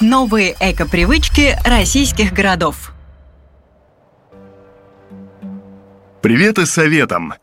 Новые эко-привычки российских городов. Привет и советом!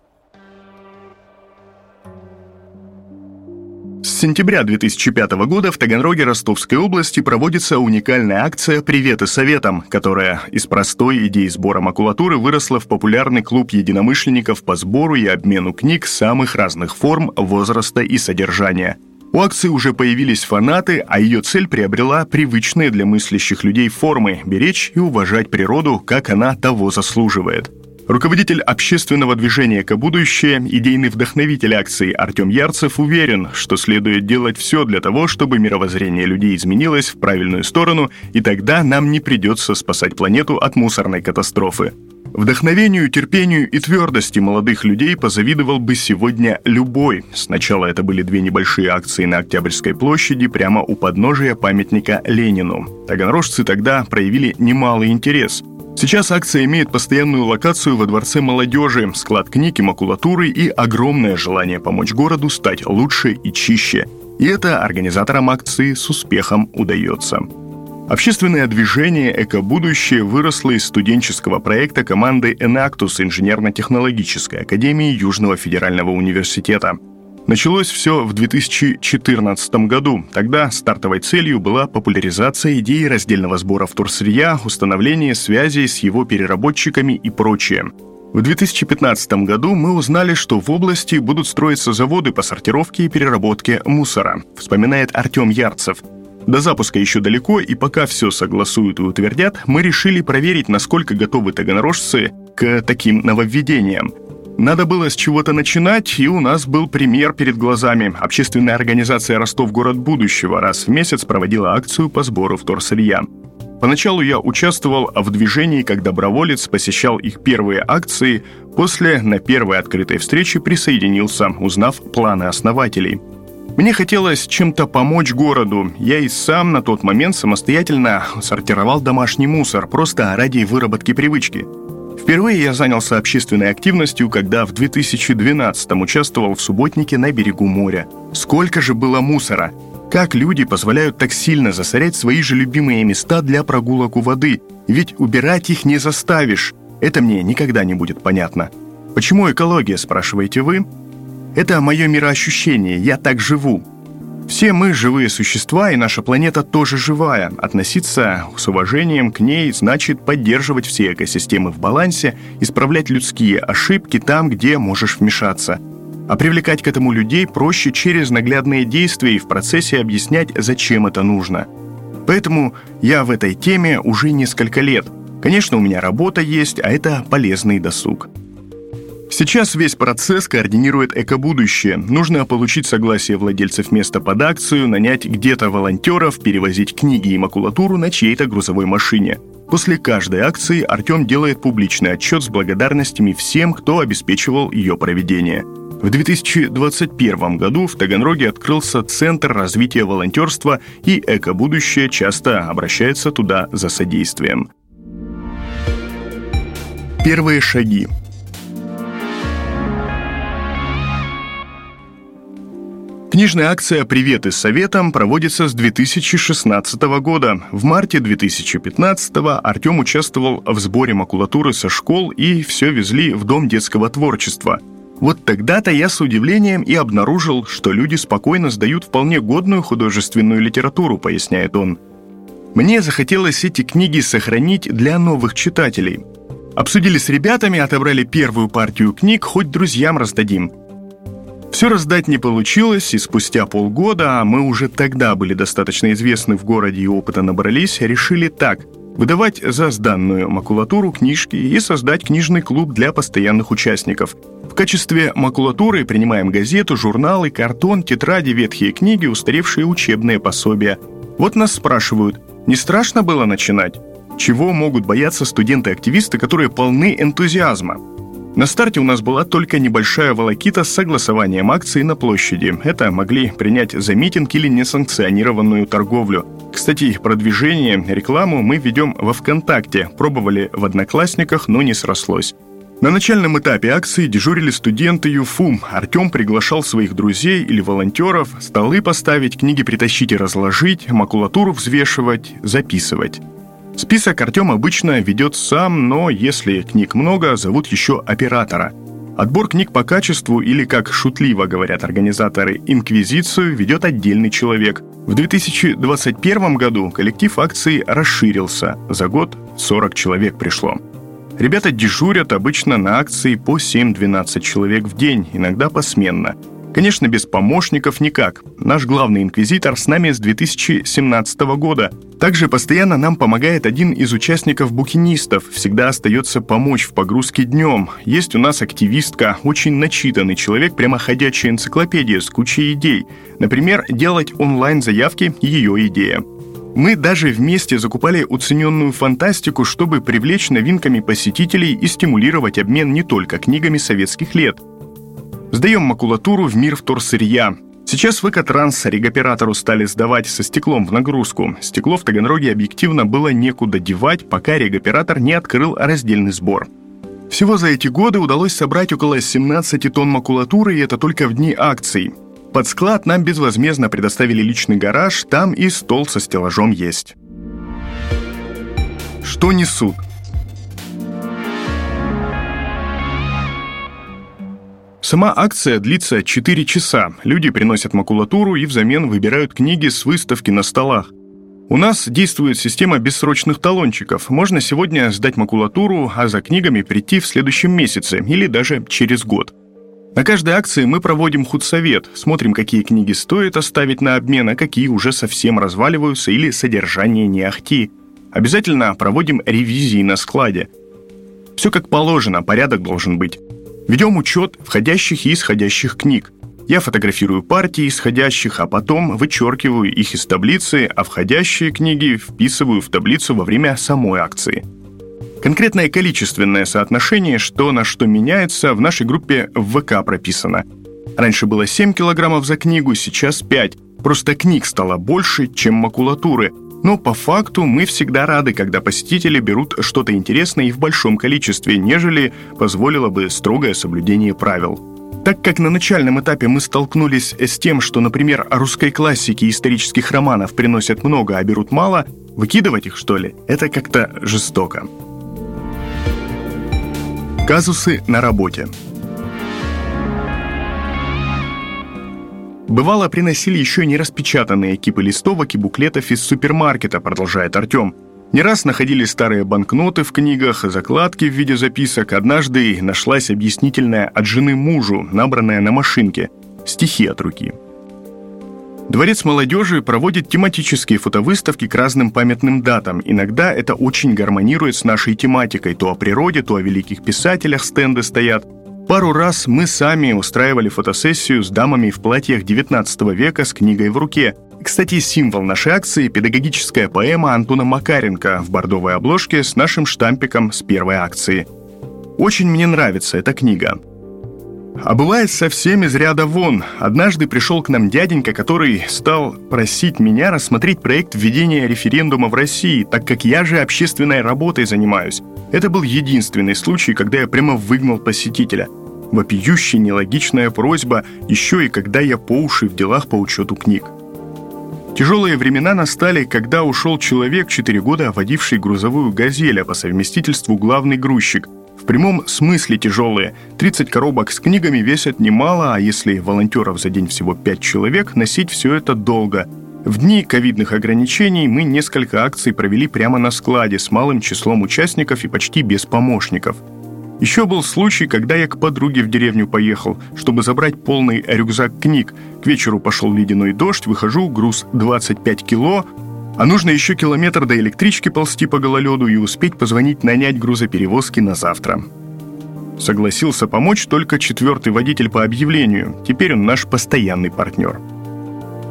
С сентября 2005 года в Таганроге Ростовской области проводится уникальная акция «Привет и советом», которая из простой идеи сбора макулатуры выросла в популярный клуб единомышленников по сбору и обмену книг самых разных форм, возраста и содержания – у акции уже появились фанаты, а ее цель приобрела привычные для мыслящих людей формы – беречь и уважать природу, как она того заслуживает. Руководитель общественного движения «Ко будущее», идейный вдохновитель акции Артем Ярцев уверен, что следует делать все для того, чтобы мировоззрение людей изменилось в правильную сторону, и тогда нам не придется спасать планету от мусорной катастрофы. Вдохновению, терпению и твердости молодых людей позавидовал бы сегодня любой. Сначала это были две небольшие акции на Октябрьской площади прямо у подножия памятника Ленину. Таганрожцы тогда проявили немалый интерес. Сейчас акция имеет постоянную локацию во Дворце молодежи, склад книг и макулатуры и огромное желание помочь городу стать лучше и чище. И это организаторам акции с успехом удается. Общественное движение «Эко-будущее» выросло из студенческого проекта команды «Энактус» Инженерно-технологической академии Южного федерального университета. Началось все в 2014 году. Тогда стартовой целью была популяризация идеи раздельного сбора вторсырья, установление связей с его переработчиками и прочее. В 2015 году мы узнали, что в области будут строиться заводы по сортировке и переработке мусора, вспоминает Артем Ярцев – до запуска еще далеко, и пока все согласуют и утвердят, мы решили проверить, насколько готовы таганрожцы к таким нововведениям. Надо было с чего-то начинать, и у нас был пример перед глазами. Общественная организация «Ростов. Город будущего» раз в месяц проводила акцию по сбору вторсырья. Поначалу я участвовал в движении как доброволец, посещал их первые акции, после на первой открытой встрече присоединился, узнав планы основателей – мне хотелось чем-то помочь городу. Я и сам на тот момент самостоятельно сортировал домашний мусор, просто ради выработки привычки. Впервые я занялся общественной активностью, когда в 2012-м участвовал в субботнике на берегу моря. Сколько же было мусора! Как люди позволяют так сильно засорять свои же любимые места для прогулок у воды? Ведь убирать их не заставишь. Это мне никогда не будет понятно. Почему экология, спрашиваете вы? Это мое мироощущение, я так живу. Все мы живые существа, и наша планета тоже живая. Относиться с уважением к ней значит поддерживать все экосистемы в балансе, исправлять людские ошибки там, где можешь вмешаться. А привлекать к этому людей проще через наглядные действия и в процессе объяснять, зачем это нужно. Поэтому я в этой теме уже несколько лет. Конечно, у меня работа есть, а это полезный досуг. Сейчас весь процесс координирует «Экобудущее». Нужно получить согласие владельцев места под акцию, нанять где-то волонтеров, перевозить книги и макулатуру на чьей-то грузовой машине. После каждой акции Артем делает публичный отчет с благодарностями всем, кто обеспечивал ее проведение. В 2021 году в Таганроге открылся Центр развития волонтерства, и «Экобудущее» часто обращается туда за содействием. Первые шаги – Книжная акция «Привет из Советом» проводится с 2016 года. В марте 2015 Артем участвовал в сборе макулатуры со школ и все везли в Дом детского творчества. Вот тогда-то я с удивлением и обнаружил, что люди спокойно сдают вполне годную художественную литературу, поясняет он. Мне захотелось эти книги сохранить для новых читателей. Обсудили с ребятами, отобрали первую партию книг, хоть друзьям раздадим – все раздать не получилось, и спустя полгода, а мы уже тогда были достаточно известны в городе и опыта набрались, решили так – выдавать за сданную макулатуру книжки и создать книжный клуб для постоянных участников. В качестве макулатуры принимаем газету, журналы, картон, тетради, ветхие книги, устаревшие учебные пособия. Вот нас спрашивают, не страшно было начинать? Чего могут бояться студенты-активисты, которые полны энтузиазма? На старте у нас была только небольшая волокита с согласованием акций на площади. Это могли принять за митинг или несанкционированную торговлю. Кстати, продвижение, рекламу мы ведем во ВКонтакте. Пробовали в Одноклассниках, но не срослось. На начальном этапе акции дежурили студенты ЮФУ. Артем приглашал своих друзей или волонтеров столы поставить, книги притащить и разложить, макулатуру взвешивать, записывать. Список Артем обычно ведет сам, но если книг много, зовут еще оператора. Отбор книг по качеству или, как шутливо говорят организаторы, инквизицию ведет отдельный человек. В 2021 году коллектив акции расширился. За год 40 человек пришло. Ребята дежурят обычно на акции по 7-12 человек в день, иногда посменно. Конечно, без помощников никак. Наш главный инквизитор с нами с 2017 года. Также постоянно нам помогает один из участников букинистов. Всегда остается помочь в погрузке днем. Есть у нас активистка, очень начитанный человек, прямо ходячая энциклопедия с кучей идей. Например, делать онлайн-заявки – ее идея. Мы даже вместе закупали уцененную фантастику, чтобы привлечь новинками посетителей и стимулировать обмен не только книгами советских лет. Сдаем макулатуру в мир вторсырья. Сейчас в Экотранс регоператору стали сдавать со стеклом в нагрузку. Стекло в Таганроге объективно было некуда девать, пока регоператор не открыл раздельный сбор. Всего за эти годы удалось собрать около 17 тонн макулатуры, и это только в дни акций. Под склад нам безвозмездно предоставили личный гараж, там и стол со стеллажом есть. Что несут? Сама акция длится 4 часа. Люди приносят макулатуру и взамен выбирают книги с выставки на столах. У нас действует система бессрочных талончиков. Можно сегодня сдать макулатуру, а за книгами прийти в следующем месяце или даже через год. На каждой акции мы проводим худсовет, смотрим, какие книги стоит оставить на обмен, а какие уже совсем разваливаются или содержание не ахти. Обязательно проводим ревизии на складе. Все как положено, порядок должен быть. Ведем учет входящих и исходящих книг. Я фотографирую партии исходящих, а потом вычеркиваю их из таблицы, а входящие книги вписываю в таблицу во время самой акции – Конкретное количественное соотношение, что на что меняется, в нашей группе в ВК прописано. Раньше было 7 килограммов за книгу, сейчас 5. Просто книг стало больше, чем макулатуры. Но по факту мы всегда рады, когда посетители берут что-то интересное и в большом количестве, нежели позволило бы строгое соблюдение правил. Так как на начальном этапе мы столкнулись с тем, что, например, русской классики и исторических романов приносят много, а берут мало, выкидывать их, что ли, это как-то жестоко. Казусы на работе. Бывало, приносили еще не распечатанные экипы листовок и буклетов из супермаркета, продолжает Артем. Не раз находили старые банкноты в книгах, закладки в виде записок. Однажды нашлась объяснительная от жены мужу, набранная на машинке. Стихи от руки. Дворец молодежи проводит тематические фотовыставки к разным памятным датам. Иногда это очень гармонирует с нашей тематикой. То о природе, то о великих писателях стенды стоят. Пару раз мы сами устраивали фотосессию с дамами в платьях 19 века с книгой в руке. Кстати, символ нашей акции – педагогическая поэма Антона Макаренко в бордовой обложке с нашим штампиком с первой акции. Очень мне нравится эта книга. А бывает совсем из ряда вон. Однажды пришел к нам дяденька, который стал просить меня рассмотреть проект введения референдума в России, так как я же общественной работой занимаюсь. Это был единственный случай, когда я прямо выгнал посетителя. Вопиющая нелогичная просьба, еще и когда я по уши в делах по учету книг. Тяжелые времена настали, когда ушел человек, 4 года водивший грузовую «Газель», а по совместительству главный грузчик – в прямом смысле тяжелые. 30 коробок с книгами весят немало, а если волонтеров за день всего 5 человек, носить все это долго. В дни ковидных ограничений мы несколько акций провели прямо на складе с малым числом участников и почти без помощников. Еще был случай, когда я к подруге в деревню поехал, чтобы забрать полный рюкзак книг. К вечеру пошел ледяной дождь, выхожу, груз 25 кило, а нужно еще километр до электрички ползти по гололеду и успеть позвонить нанять грузоперевозки на завтра. Согласился помочь только четвертый водитель по объявлению. Теперь он наш постоянный партнер.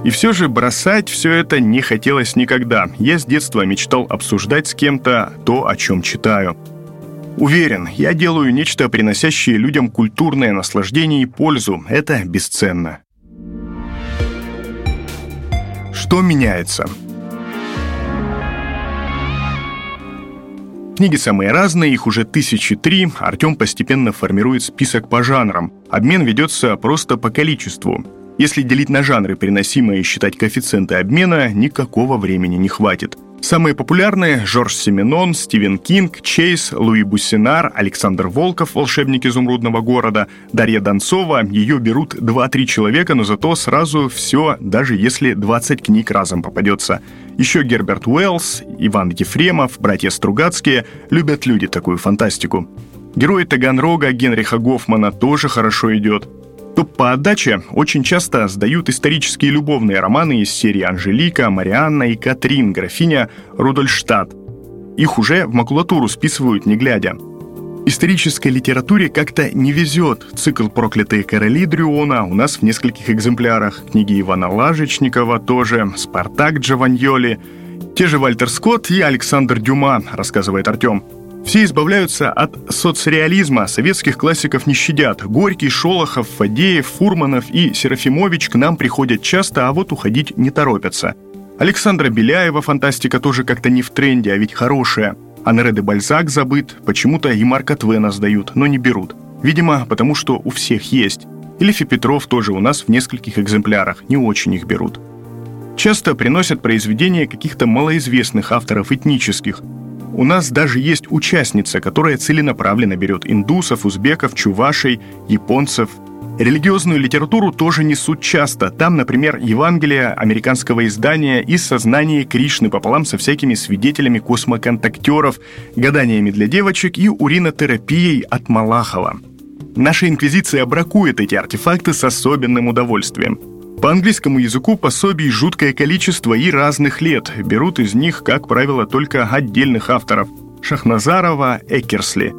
И все же бросать все это не хотелось никогда. Я с детства мечтал обсуждать с кем-то то, о чем читаю. Уверен, я делаю нечто, приносящее людям культурное наслаждение и пользу. Это бесценно. Что меняется? Книги самые разные, их уже тысячи три. Артем постепенно формирует список по жанрам. Обмен ведется просто по количеству. Если делить на жанры, переносимые и считать коэффициенты обмена, никакого времени не хватит. Самые популярные – Жорж Семенон, Стивен Кинг, Чейз, Луи Буссинар, Александр Волков, волшебник изумрудного города, Дарья Донцова. Ее берут 2-3 человека, но зато сразу все, даже если 20 книг разом попадется. Еще Герберт Уэллс, Иван Ефремов, братья Стругацкие. Любят люди такую фантастику. Герой Таганрога Генриха Гофмана тоже хорошо идет то по отдаче очень часто сдают исторические любовные романы из серии «Анжелика», «Марианна» и «Катрин», графиня Рудольштадт. Их уже в макулатуру списывают, не глядя. Исторической литературе как-то не везет. Цикл «Проклятые короли» Дрюона у нас в нескольких экземплярах. Книги Ивана Лажечникова тоже, «Спартак» Джованьоли. Те же Вальтер Скотт и Александр Дюма, рассказывает Артем. Все избавляются от соцреализма, советских классиков не щадят. Горький, Шолохов, Фадеев, Фурманов и Серафимович к нам приходят часто, а вот уходить не торопятся. Александра Беляева фантастика тоже как-то не в тренде, а ведь хорошая. Анре де Бальзак забыт, почему-то и Марка Твена сдают, но не берут. Видимо, потому что у всех есть. И Лефи Петров тоже у нас в нескольких экземплярах, не очень их берут. Часто приносят произведения каких-то малоизвестных авторов этнических, у нас даже есть участница, которая целенаправленно берет индусов, узбеков, чувашей, японцев. Религиозную литературу тоже несут часто. Там, например, Евангелие американского издания и сознание Кришны пополам со всякими свидетелями космоконтактеров, гаданиями для девочек и уринотерапией от Малахова. Наша инквизиция бракует эти артефакты с особенным удовольствием. По английскому языку пособий жуткое количество и разных лет. Берут из них, как правило, только отдельных авторов – Шахназарова, Экерсли.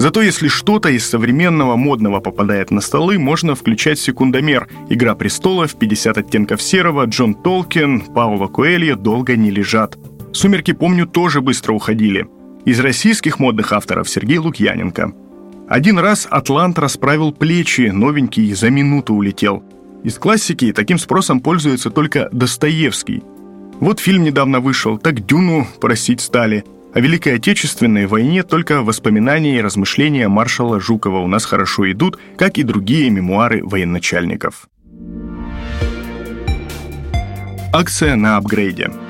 Зато если что-то из современного модного попадает на столы, можно включать секундомер. «Игра престолов», «50 оттенков серого», Джон Толкин, Паула Коэльо долго не лежат. «Сумерки», помню, тоже быстро уходили. Из российских модных авторов Сергей Лукьяненко. Один раз «Атлант» расправил плечи, новенький за минуту улетел – из классики таким спросом пользуется только Достоевский. Вот фильм недавно вышел, так Дюну просить стали. О Великой Отечественной войне только воспоминания и размышления маршала Жукова у нас хорошо идут, как и другие мемуары военачальников. Акция на апгрейде –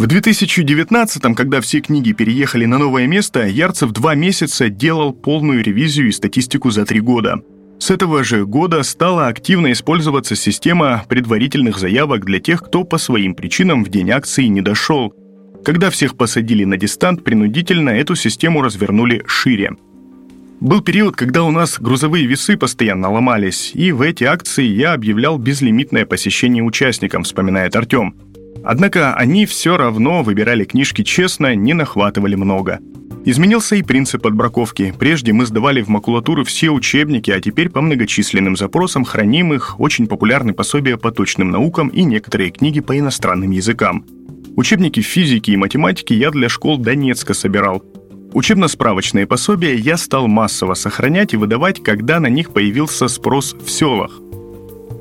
В 2019-м, когда все книги переехали на новое место, Ярцев два месяца делал полную ревизию и статистику за три года. С этого же года стала активно использоваться система предварительных заявок для тех, кто по своим причинам в день акции не дошел. Когда всех посадили на дистант, принудительно эту систему развернули шире. Был период, когда у нас грузовые весы постоянно ломались, и в эти акции я объявлял безлимитное посещение участникам, вспоминает Артем. Однако они все равно выбирали книжки честно, не нахватывали много. Изменился и принцип отбраковки. Прежде мы сдавали в макулатуру все учебники, а теперь по многочисленным запросам храним их, очень популярны пособия по точным наукам и некоторые книги по иностранным языкам. Учебники физики и математики я для школ Донецка собирал. Учебно-справочные пособия я стал массово сохранять и выдавать, когда на них появился спрос в селах –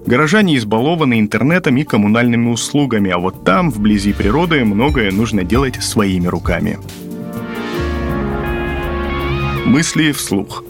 Горожане избалованы интернетом и коммунальными услугами, а вот там, вблизи природы, многое нужно делать своими руками. Мысли вслух.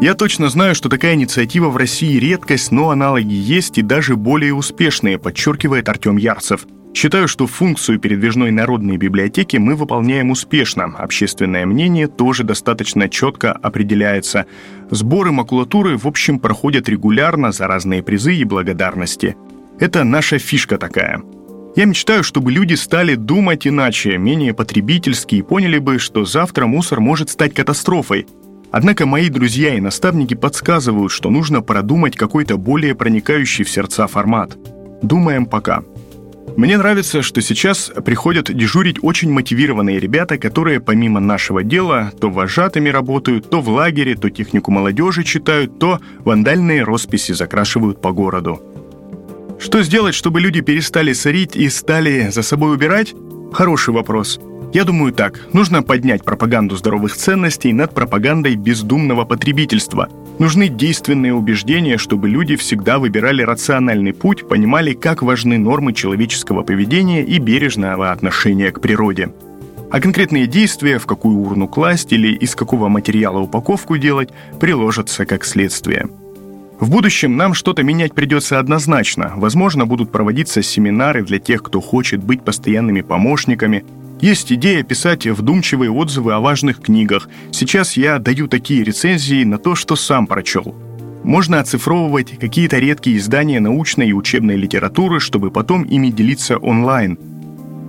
Я точно знаю, что такая инициатива в России редкость, но аналоги есть и даже более успешные, подчеркивает Артем Ярцев – Считаю, что функцию передвижной народной библиотеки мы выполняем успешно. Общественное мнение тоже достаточно четко определяется. Сборы макулатуры, в общем, проходят регулярно за разные призы и благодарности. Это наша фишка такая. Я мечтаю, чтобы люди стали думать иначе, менее потребительски и поняли бы, что завтра мусор может стать катастрофой. Однако мои друзья и наставники подсказывают, что нужно продумать какой-то более проникающий в сердца формат. Думаем пока. Мне нравится, что сейчас приходят дежурить очень мотивированные ребята, которые помимо нашего дела то вожатыми работают, то в лагере, то технику молодежи читают, то вандальные росписи закрашивают по городу. Что сделать, чтобы люди перестали сорить и стали за собой убирать? Хороший вопрос. Я думаю так, нужно поднять пропаганду здоровых ценностей над пропагандой бездумного потребительства. Нужны действенные убеждения, чтобы люди всегда выбирали рациональный путь, понимали, как важны нормы человеческого поведения и бережного отношения к природе. А конкретные действия, в какую урну класть или из какого материала упаковку делать, приложатся как следствие – в будущем нам что-то менять придется однозначно. Возможно, будут проводиться семинары для тех, кто хочет быть постоянными помощниками. Есть идея писать вдумчивые отзывы о важных книгах. Сейчас я даю такие рецензии на то, что сам прочел. Можно оцифровывать какие-то редкие издания научной и учебной литературы, чтобы потом ими делиться онлайн –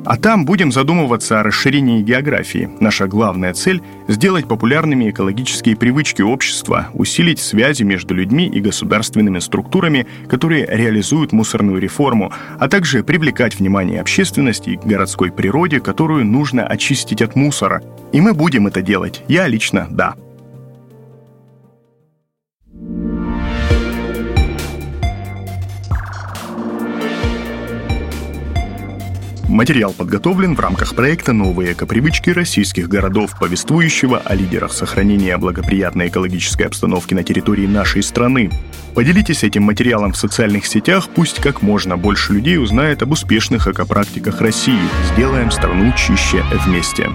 а там будем задумываться о расширении географии. Наша главная цель – сделать популярными экологические привычки общества, усилить связи между людьми и государственными структурами, которые реализуют мусорную реформу, а также привлекать внимание общественности к городской природе, которую нужно очистить от мусора. И мы будем это делать. Я лично – да. Материал подготовлен в рамках проекта «Новые экопривычки российских городов», повествующего о лидерах сохранения благоприятной экологической обстановки на территории нашей страны. Поделитесь этим материалом в социальных сетях, пусть как можно больше людей узнает об успешных экопрактиках России. Сделаем страну чище вместе.